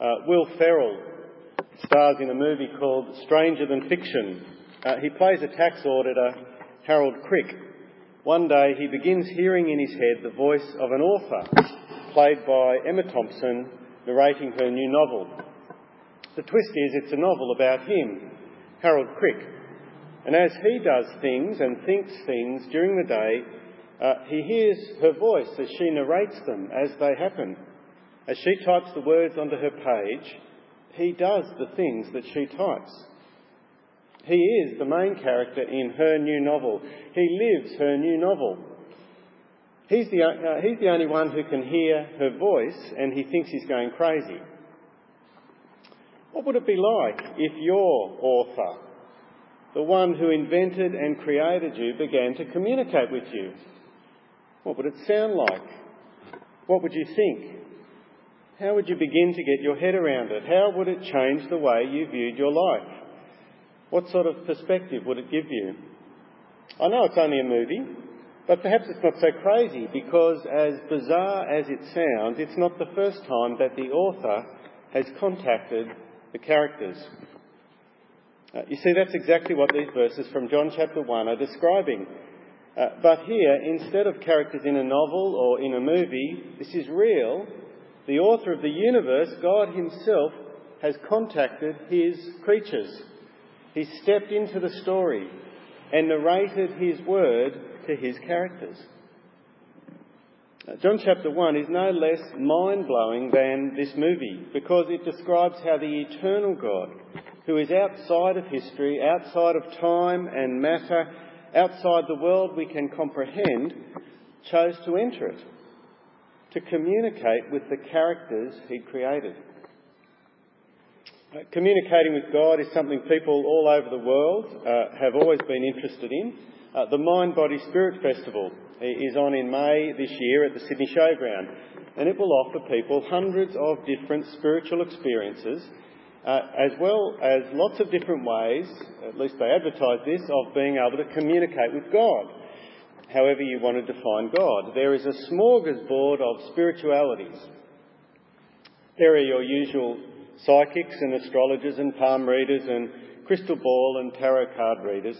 Uh, Will Ferrell stars in a movie called Stranger Than Fiction. Uh, he plays a tax auditor, Harold Crick. One day he begins hearing in his head the voice of an author, played by Emma Thompson, narrating her new novel. The twist is it's a novel about him, Harold Crick. And as he does things and thinks things during the day, uh, he hears her voice as she narrates them as they happen. As she types the words onto her page, he does the things that she types. He is the main character in her new novel. He lives her new novel. He's the, uh, he's the only one who can hear her voice and he thinks he's going crazy. What would it be like if your author, the one who invented and created you, began to communicate with you? What would it sound like? What would you think? How would you begin to get your head around it? How would it change the way you viewed your life? What sort of perspective would it give you? I know it's only a movie, but perhaps it's not so crazy because, as bizarre as it sounds, it's not the first time that the author has contacted the characters. Uh, you see, that's exactly what these verses from John chapter 1 are describing. Uh, but here, instead of characters in a novel or in a movie, this is real. The author of the universe, God Himself, has contacted His creatures. He stepped into the story and narrated His word to His characters. Uh, John chapter 1 is no less mind blowing than this movie because it describes how the eternal God, who is outside of history, outside of time and matter, outside the world we can comprehend, chose to enter it, to communicate with the characters he created. Uh, communicating with God is something people all over the world uh, have always been interested in. Uh, the Mind Body Spirit Festival is on in May this year at the Sydney Showground, and it will offer people hundreds of different spiritual experiences uh, as well as lots of different ways, at least they advertise this, of being able to communicate with God, however you want to define God. There is a smorgasbord of spiritualities. There are your usual psychics and astrologers and palm readers and crystal ball and tarot card readers,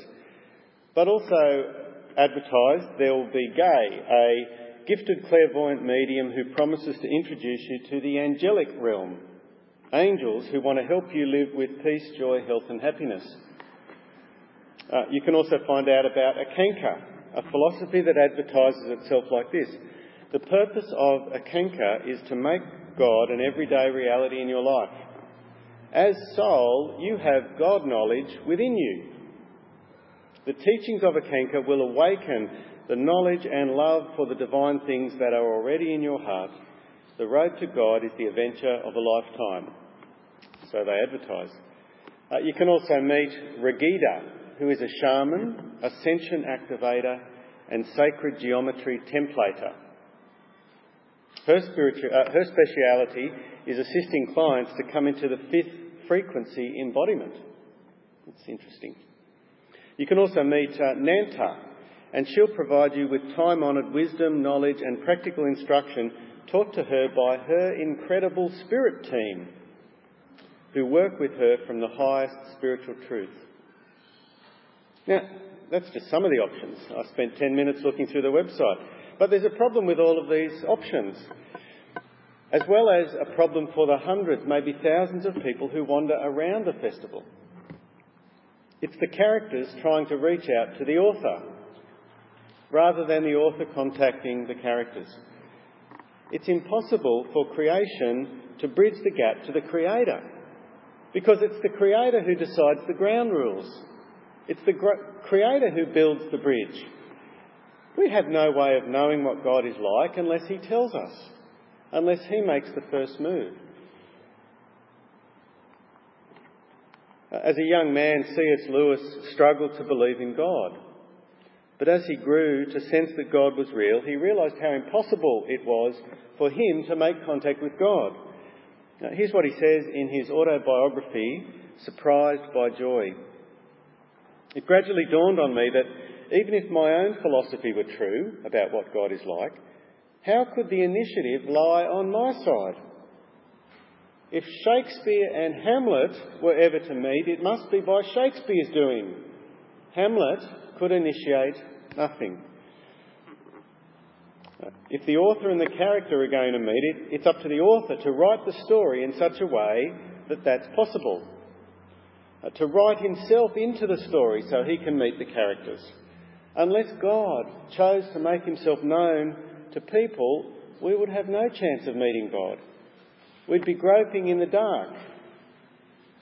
but also advertised there will be Gay, a gifted clairvoyant medium who promises to introduce you to the angelic realm angels who want to help you live with peace, joy, health, and happiness. Uh, you can also find out about Eckankar, a philosophy that advertises itself like this. The purpose of Eckankar is to make God an everyday reality in your life. As soul, you have God knowledge within you. The teachings of Eckankar will awaken the knowledge and love for the divine things that are already in your heart the road to God is the adventure of a lifetime. So they advertise. Uh, you can also meet Rigida, who is a shaman, ascension activator, and sacred geometry templater. Her, spiritu- uh, her speciality is assisting clients to come into the fifth frequency embodiment. That's interesting. You can also meet uh, Nanta, and she'll provide you with time honoured wisdom, knowledge, and practical instruction taught to her by her incredible spirit team who work with her from the highest spiritual truth. Now, that's just some of the options. I spent 10 minutes looking through the website. But there's a problem with all of these options, as well as a problem for the hundreds, maybe thousands of people who wander around the festival. It's the characters trying to reach out to the author, rather than the author contacting the characters. It's impossible for creation to bridge the gap to the Creator because it's the Creator who decides the ground rules. It's the Creator who builds the bridge. We have no way of knowing what God is like unless He tells us, unless He makes the first move. As a young man, C.S. Lewis struggled to believe in God. But as he grew to sense that God was real, he realised how impossible it was for him to make contact with God. Now, here's what he says in his autobiography, Surprised by Joy. It gradually dawned on me that even if my own philosophy were true about what God is like, how could the initiative lie on my side? If Shakespeare and Hamlet were ever to meet, it must be by Shakespeare's doing. Hamlet could initiate nothing. If the author and the character are going to meet, it, it's up to the author to write the story in such a way that that's possible. Uh, to write himself into the story so he can meet the characters. Unless God chose to make himself known to people, we would have no chance of meeting God. We'd be groping in the dark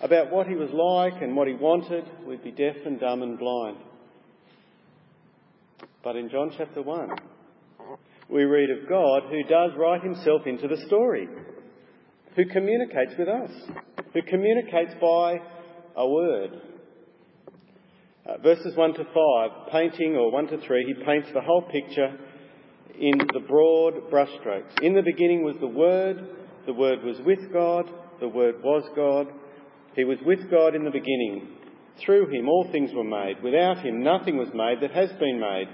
about what he was like and what he wanted. We'd be deaf and dumb and blind. But in John chapter 1, we read of God who does write himself into the story, who communicates with us, who communicates by a word. Uh, verses 1 to 5, painting, or 1 to 3, he paints the whole picture in the broad brushstrokes. In the beginning was the Word, the Word was with God, the Word was God. He was with God in the beginning. Through him all things were made. Without him nothing was made that has been made.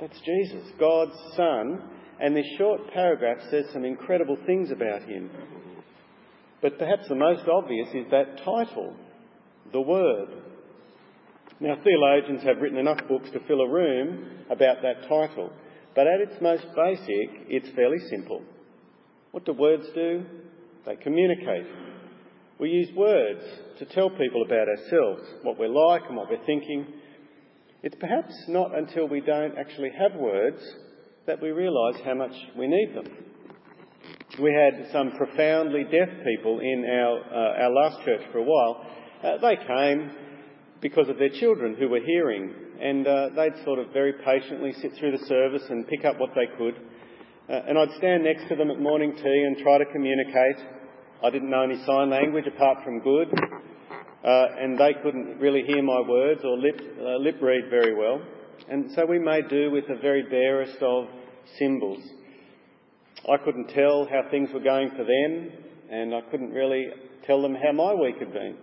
That's Jesus, God's Son, and this short paragraph says some incredible things about him. But perhaps the most obvious is that title, the Word. Now, theologians have written enough books to fill a room about that title, but at its most basic, it's fairly simple. What do words do? They communicate. We use words to tell people about ourselves, what we're like and what we're thinking. It's perhaps not until we don't actually have words that we realise how much we need them. We had some profoundly deaf people in our, uh, our last church for a while. Uh, they came because of their children who were hearing, and uh, they'd sort of very patiently sit through the service and pick up what they could. Uh, and I'd stand next to them at morning tea and try to communicate. I didn't know any sign language apart from good, uh, and they couldn't really hear my words or lip, uh, lip read very well. And so we made do with the very barest of symbols. I couldn't tell how things were going for them, and I couldn't really tell them how my week had been.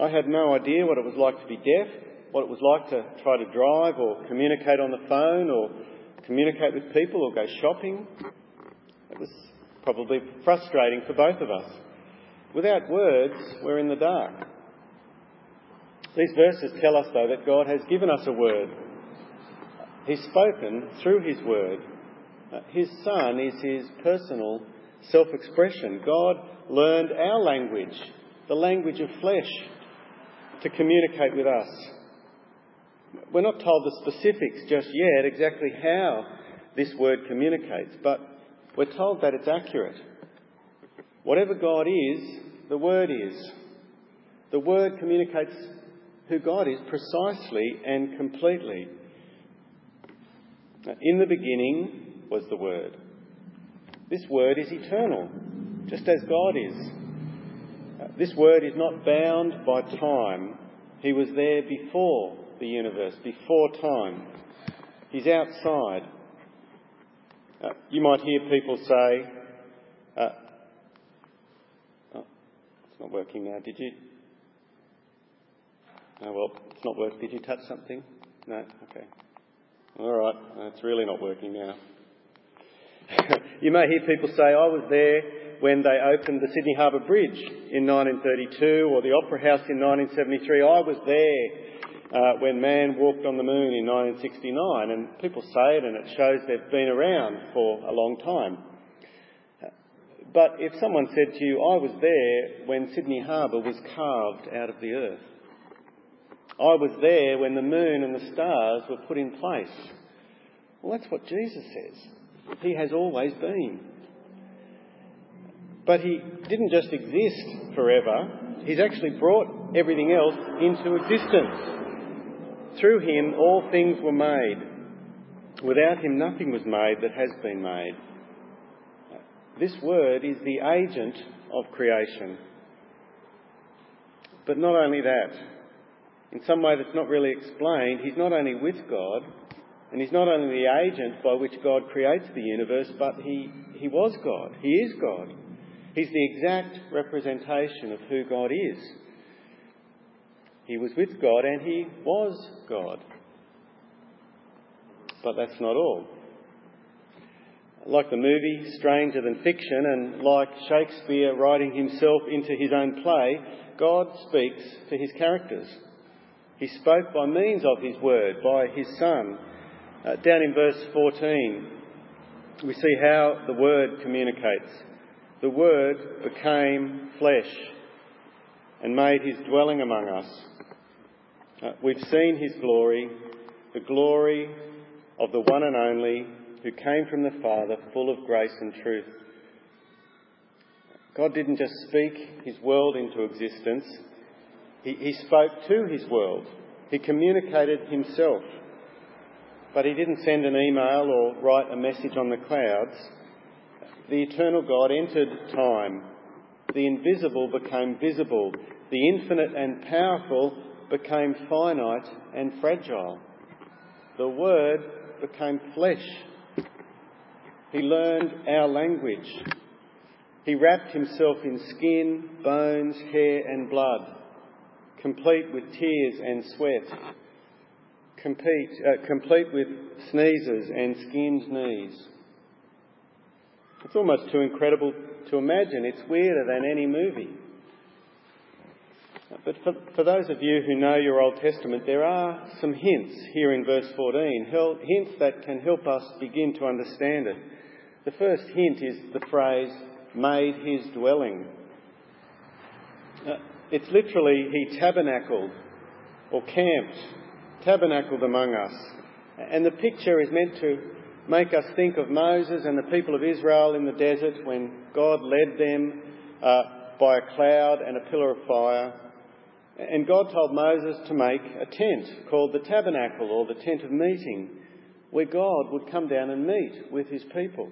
I had no idea what it was like to be deaf, what it was like to try to drive or communicate on the phone or communicate with people or go shopping. It was probably frustrating for both of us. Without words, we're in the dark. These verses tell us, though, that God has given us a word. He's spoken through His word. His Son is His personal self expression. God learned our language, the language of flesh, to communicate with us. We're not told the specifics just yet, exactly how this word communicates, but we're told that it's accurate. Whatever God is, the Word is. The Word communicates who God is precisely and completely. In the beginning was the Word. This Word is eternal, just as God is. This Word is not bound by time. He was there before the universe, before time. He's outside. Uh, you might hear people say, uh, oh, it's not working now, did you? Oh, well, it's not working. Did you touch something? No? Okay. All right. It's really not working now. you may hear people say, I was there when they opened the Sydney Harbour Bridge in 1932 or the Opera House in 1973. I was there uh, when man walked on the moon in 1969. And people say it and it shows they've been around for a long time. But if someone said to you, I was there when Sydney Harbour was carved out of the earth, I was there when the moon and the stars were put in place. Well, that's what Jesus says. He has always been. But he didn't just exist forever, he's actually brought everything else into existence. Through him, all things were made. Without him, nothing was made that has been made. This word is the agent of creation. But not only that, in some way that's not really explained, he's not only with God, and he's not only the agent by which God creates the universe, but he, he was God. He is God. He's the exact representation of who God is. He was with God and he was God. But that's not all. like the movie Stranger Than Fiction, and like Shakespeare writing himself into his own play, God speaks to his characters. He spoke by means of his word, by his Son. Uh, down in verse 14, we see how the word communicates. The word became flesh and made his dwelling among us. Uh, we've seen his glory, the glory of the one and only who came from the Father, full of grace and truth. God didn't just speak his world into existence, he, he spoke to his world. He communicated himself. But he didn't send an email or write a message on the clouds. The eternal God entered time. The invisible became visible. The infinite and powerful became finite and fragile. The Word became flesh he learned our language. He wrapped himself in skin, bones, hair, and blood, complete with tears and sweat, complete, uh, complete with sneezes and skinned knees. It's almost too incredible to imagine. It's weirder than any movie. But for, for, those of you who know your Old Testament, there are some hints here in verse 14, hints that can help us begin to understand it. The first hint is the phrase, made his dwelling. Uh, it's literally, he tabernacled or camped, tabernacled among us. And the picture is meant to make us think of Moses and the people of Israel in the desert when God led them uh, by a cloud and a pillar of fire. And God told Moses to make a tent called the tabernacle or the tent of meeting, where God would come down and meet with his people.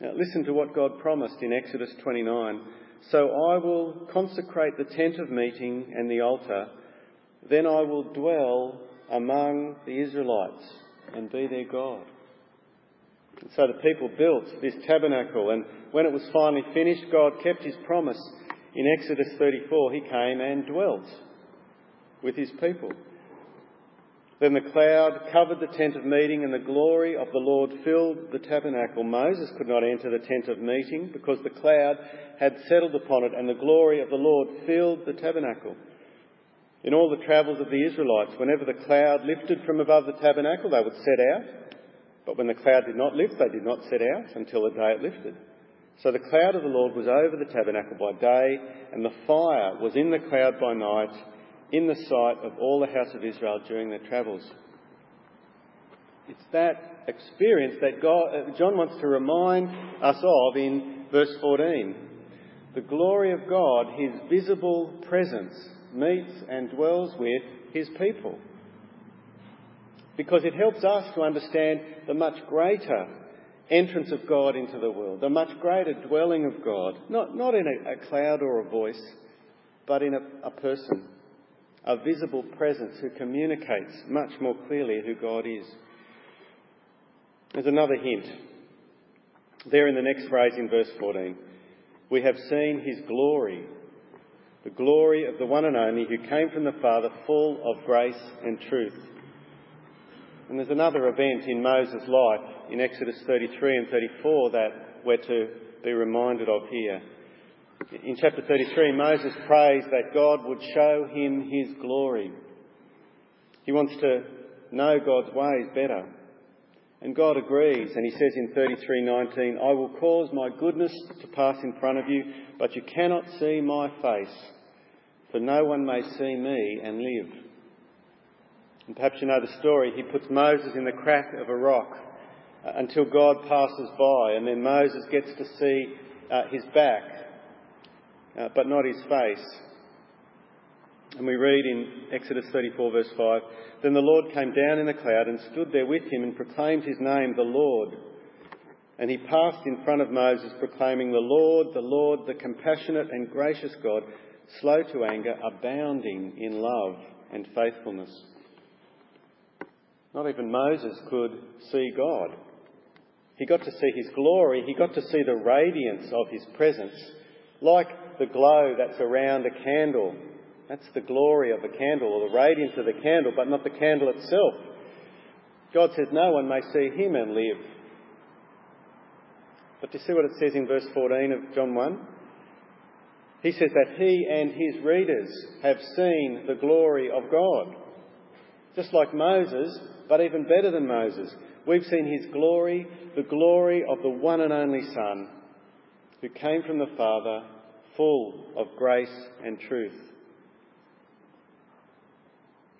Now, listen to what God promised in Exodus 29. So I will consecrate the tent of meeting and the altar, then I will dwell among the Israelites and be their God. And so the people built this tabernacle, and when it was finally finished, God kept his promise. In Exodus 34, he came and dwelt with his people. Then the cloud covered the tent of meeting, and the glory of the Lord filled the tabernacle. Moses could not enter the tent of meeting because the cloud had settled upon it, and the glory of the Lord filled the tabernacle. In all the travels of the Israelites, whenever the cloud lifted from above the tabernacle, they would set out. But when the cloud did not lift, they did not set out until the day it lifted. So the cloud of the Lord was over the tabernacle by day, and the fire was in the cloud by night in the sight of all the house of Israel during their travels. It's that experience that God, uh, John wants to remind us of in verse 14. The glory of God, his visible presence, meets and dwells with his people. Because it helps us to understand the much greater entrance of God into the world, the much greater dwelling of God, not, not in a, a cloud or a voice, but in a, a person, a visible presence who communicates much more clearly who God is. There's another hint. There in the next phrase in verse 14, we have seen his glory, the glory of the one and only who came from the Father full of grace and truth. And there's another event in Moses' life in Exodus 33 and 34 that we're to be reminded of here. In chapter 33, Moses prays that God would show him his glory. He wants to know God's ways better. And God agrees, and he says in 33:19, "I will cause my goodness to pass in front of you, but you cannot see my face, for no one may see me and live." And perhaps you know the story. He puts Moses in the crack of a rock uh, until God passes by, and then Moses gets to see uh, his back uh, but not his face. And we read in Exodus 34, verse 5 Then the Lord came down in a cloud and stood there with him and proclaimed his name, the Lord. And he passed in front of Moses, proclaiming, The Lord, the Lord, the compassionate and gracious God, slow to anger, abounding in love and faithfulness. Not even Moses could see God. He got to see his glory, he got to see the radiance of his presence, like the glow that's around a candle. That's the glory of a candle, or the radiance of the candle, but not the candle itself. God says no one may see him and live. But do you see what it says in verse 14 of John 1? He says that he and his readers have seen the glory of God. Just like Moses, but even better than Moses. We've seen his glory, the glory of the one and only Son, who came from the Father, full of grace and truth.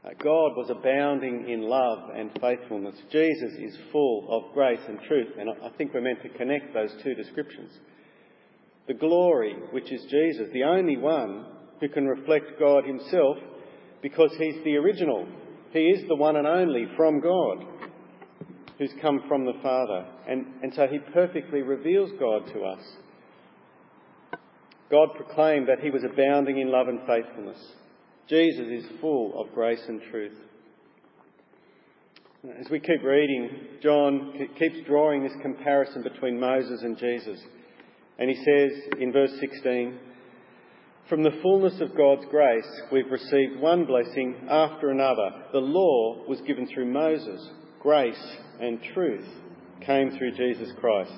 Uh, God was abounding in love and faithfulness. Jesus is full of grace and truth, and I think we're meant to connect those two descriptions. The glory, which is Jesus, the only one who can reflect God himself because he's the original. He is the one and only from God who's come from the Father. And, and so he perfectly reveals God to us. God proclaimed that he was abounding in love and faithfulness. Jesus is full of grace and truth. As we keep reading, John keeps drawing this comparison between Moses and Jesus. And he says in verse 16, From the fullness of God's grace, we've received one blessing after another. The law was given through Moses, grace and truth came through Jesus Christ.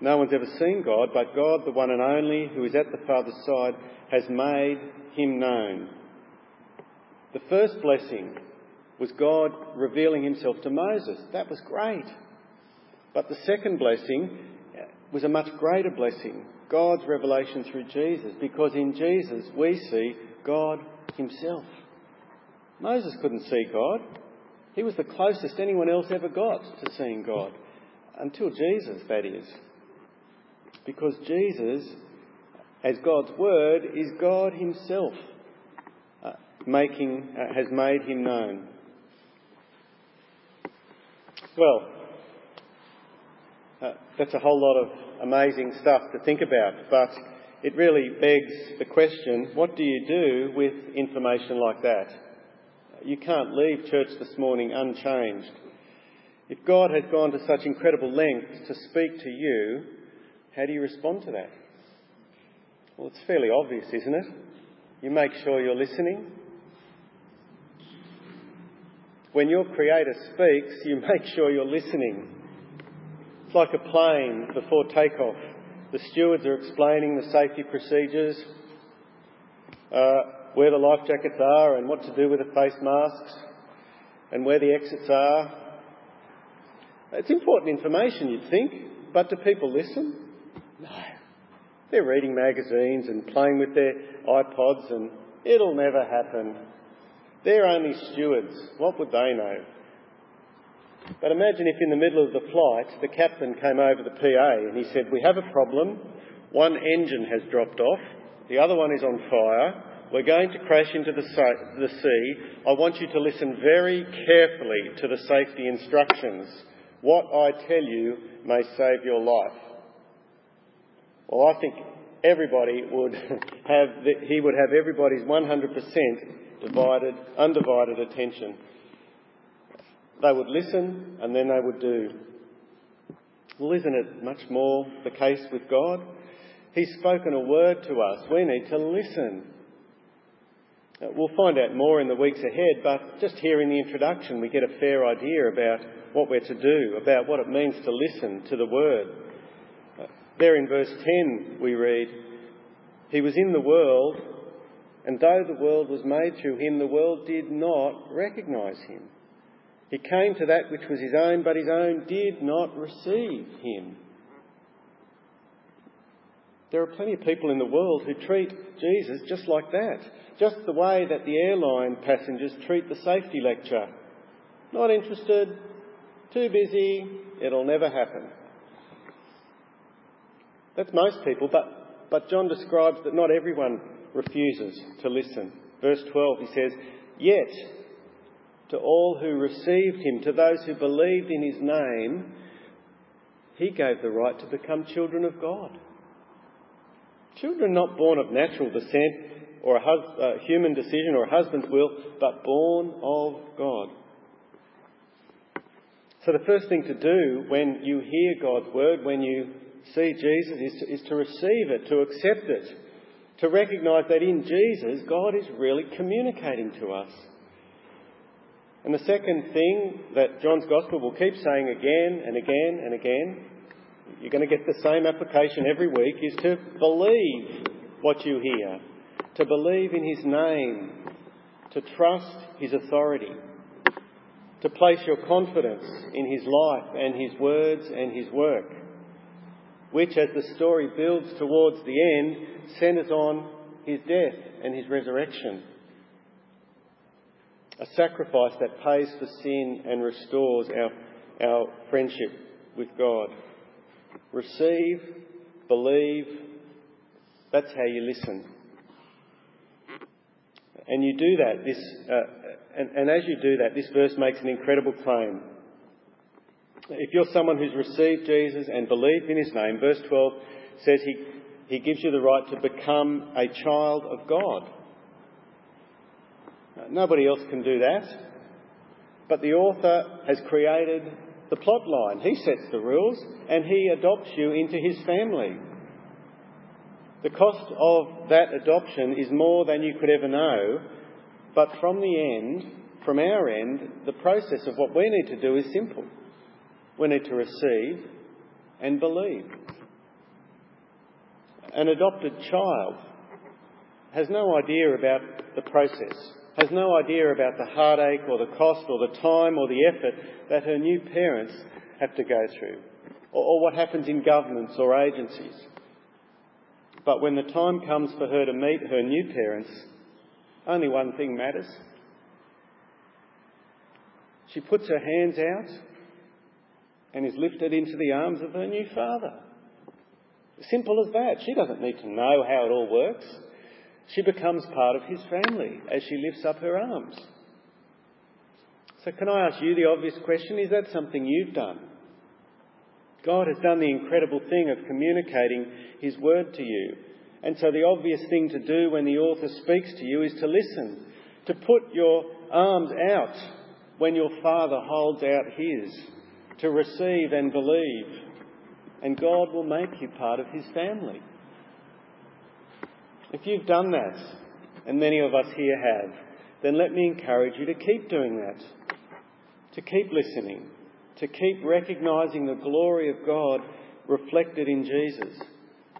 No one's ever seen God, but God, the one and only, who is at the Father's side, has made him known. The first blessing was God revealing himself to Moses. That was great. But the second blessing was a much greater blessing God's revelation through Jesus, because in Jesus we see God himself. Moses couldn't see God. He was the closest anyone else ever got to seeing God. Until Jesus, that is. Because Jesus as God's word is God Himself uh, making, uh, has made Him known. Well, uh, that's a whole lot of amazing stuff to think about, but it really begs the question what do you do with information like that? You can't leave church this morning unchanged. If God has gone to such incredible lengths to speak to you, how do you respond to that? Well, it's fairly obvious, isn't it? You make sure you're listening. When your Creator speaks, you make sure you're listening. It's like a plane before takeoff. The stewards are explaining the safety procedures, uh, where the life jackets are, and what to do with the face masks, and where the exits are. It's important information, you'd think, but do people listen? No. They're reading magazines and playing with their iPods, and it'll never happen. They're only stewards. What would they know? But imagine if in the middle of the flight the captain came over the PA and he said, We have a problem. One engine has dropped off, the other one is on fire. We're going to crash into the sea. I want you to listen very carefully to the safety instructions. What I tell you may save your life. Well, I think everybody would have, he would have everybody's 100% divided, undivided attention. They would listen and then they would do. Well, isn't it much more the case with God? He's spoken a word to us. We need to listen. Uh, we'll find out more in the weeks ahead, but just here in the introduction, we get a fair idea about what we're to do, about what it means to listen to the word. There in verse 10 we read, He was in the world, and though the world was made through him, the world did not recognise him. He came to that which was his own, but his own did not receive him. There are plenty of people in the world who treat Jesus just like that, just the way that the airline passengers treat the safety lecture. Not interested, too busy, it'll never happen. That's most people, but, but John describes that not everyone refuses to listen. Verse 12, he says, Yet to all who received him, to those who believed in his name, he gave the right to become children of God. Children not born of natural descent or a hus- uh, human decision or a husband's will, but born of God. So the first thing to do when you hear God's word, when you see Jesus is to, is to receive it, to accept it, to recognise that in Jesus, God is really communicating to us. And the second thing that John's Gospel will keep saying again and again and again you're going to get the same application every week, is to believe what you hear, to believe in His name, to trust His authority, to place your confidence in His life and His words and His work, which, as the story builds towards the end, centres on His death and His resurrection. A sacrifice that pays for sin and restores our, our friendship with God. Receive, believe, that's how you listen. And you do that, this, uh, and, and as you do that, this verse makes an incredible claim. If you're someone who's received Jesus and believed in his name, verse 12 says he, he gives you the right to become a child of God. Nobody else can do that. But the author has created the plot line. He sets the rules and he adopts you into his family. The cost of that adoption is more than you could ever know, but from the end, from our end, the process of what we need to do is simple. We need to receive and believe. An adopted child has no idea about the process, has no idea about the heartache or the cost or the time or the effort that her new parents have to go through, or, or what happens in governments or agencies. But when the time comes for her to meet her new parents, only one thing matters. She puts her hands out and is lifted into the arms of her new father. Simple as that. She doesn't need to know how it all works. She becomes part of his family as she lifts up her arms. So, can I ask you the obvious question? Is that something you've done? God has done the incredible thing of communicating His word to you. And so the obvious thing to do when the author speaks to you is to listen, to put your arms out when your Father holds out His, to receive and believe. And God will make you part of His family. If you've done that, and many of us here have, then let me encourage you to keep doing that, to keep listening, to keep recognising the glory of God reflected in Jesus.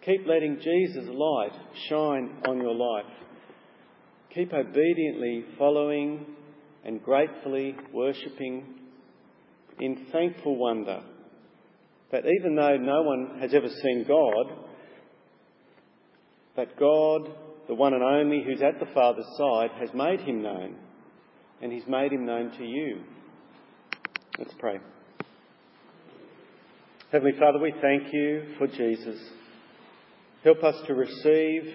Keep letting Jesus' light shine on your life. Keep obediently following and gratefully worshipping in thankful wonder that even though no one has ever seen God, that God, the one and only who's at the Father's side, has made him known, and he's made him known to you. Let's pray. Heavenly Father, we thank you for Jesus. Help us to receive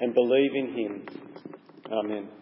and believe in him. Amen.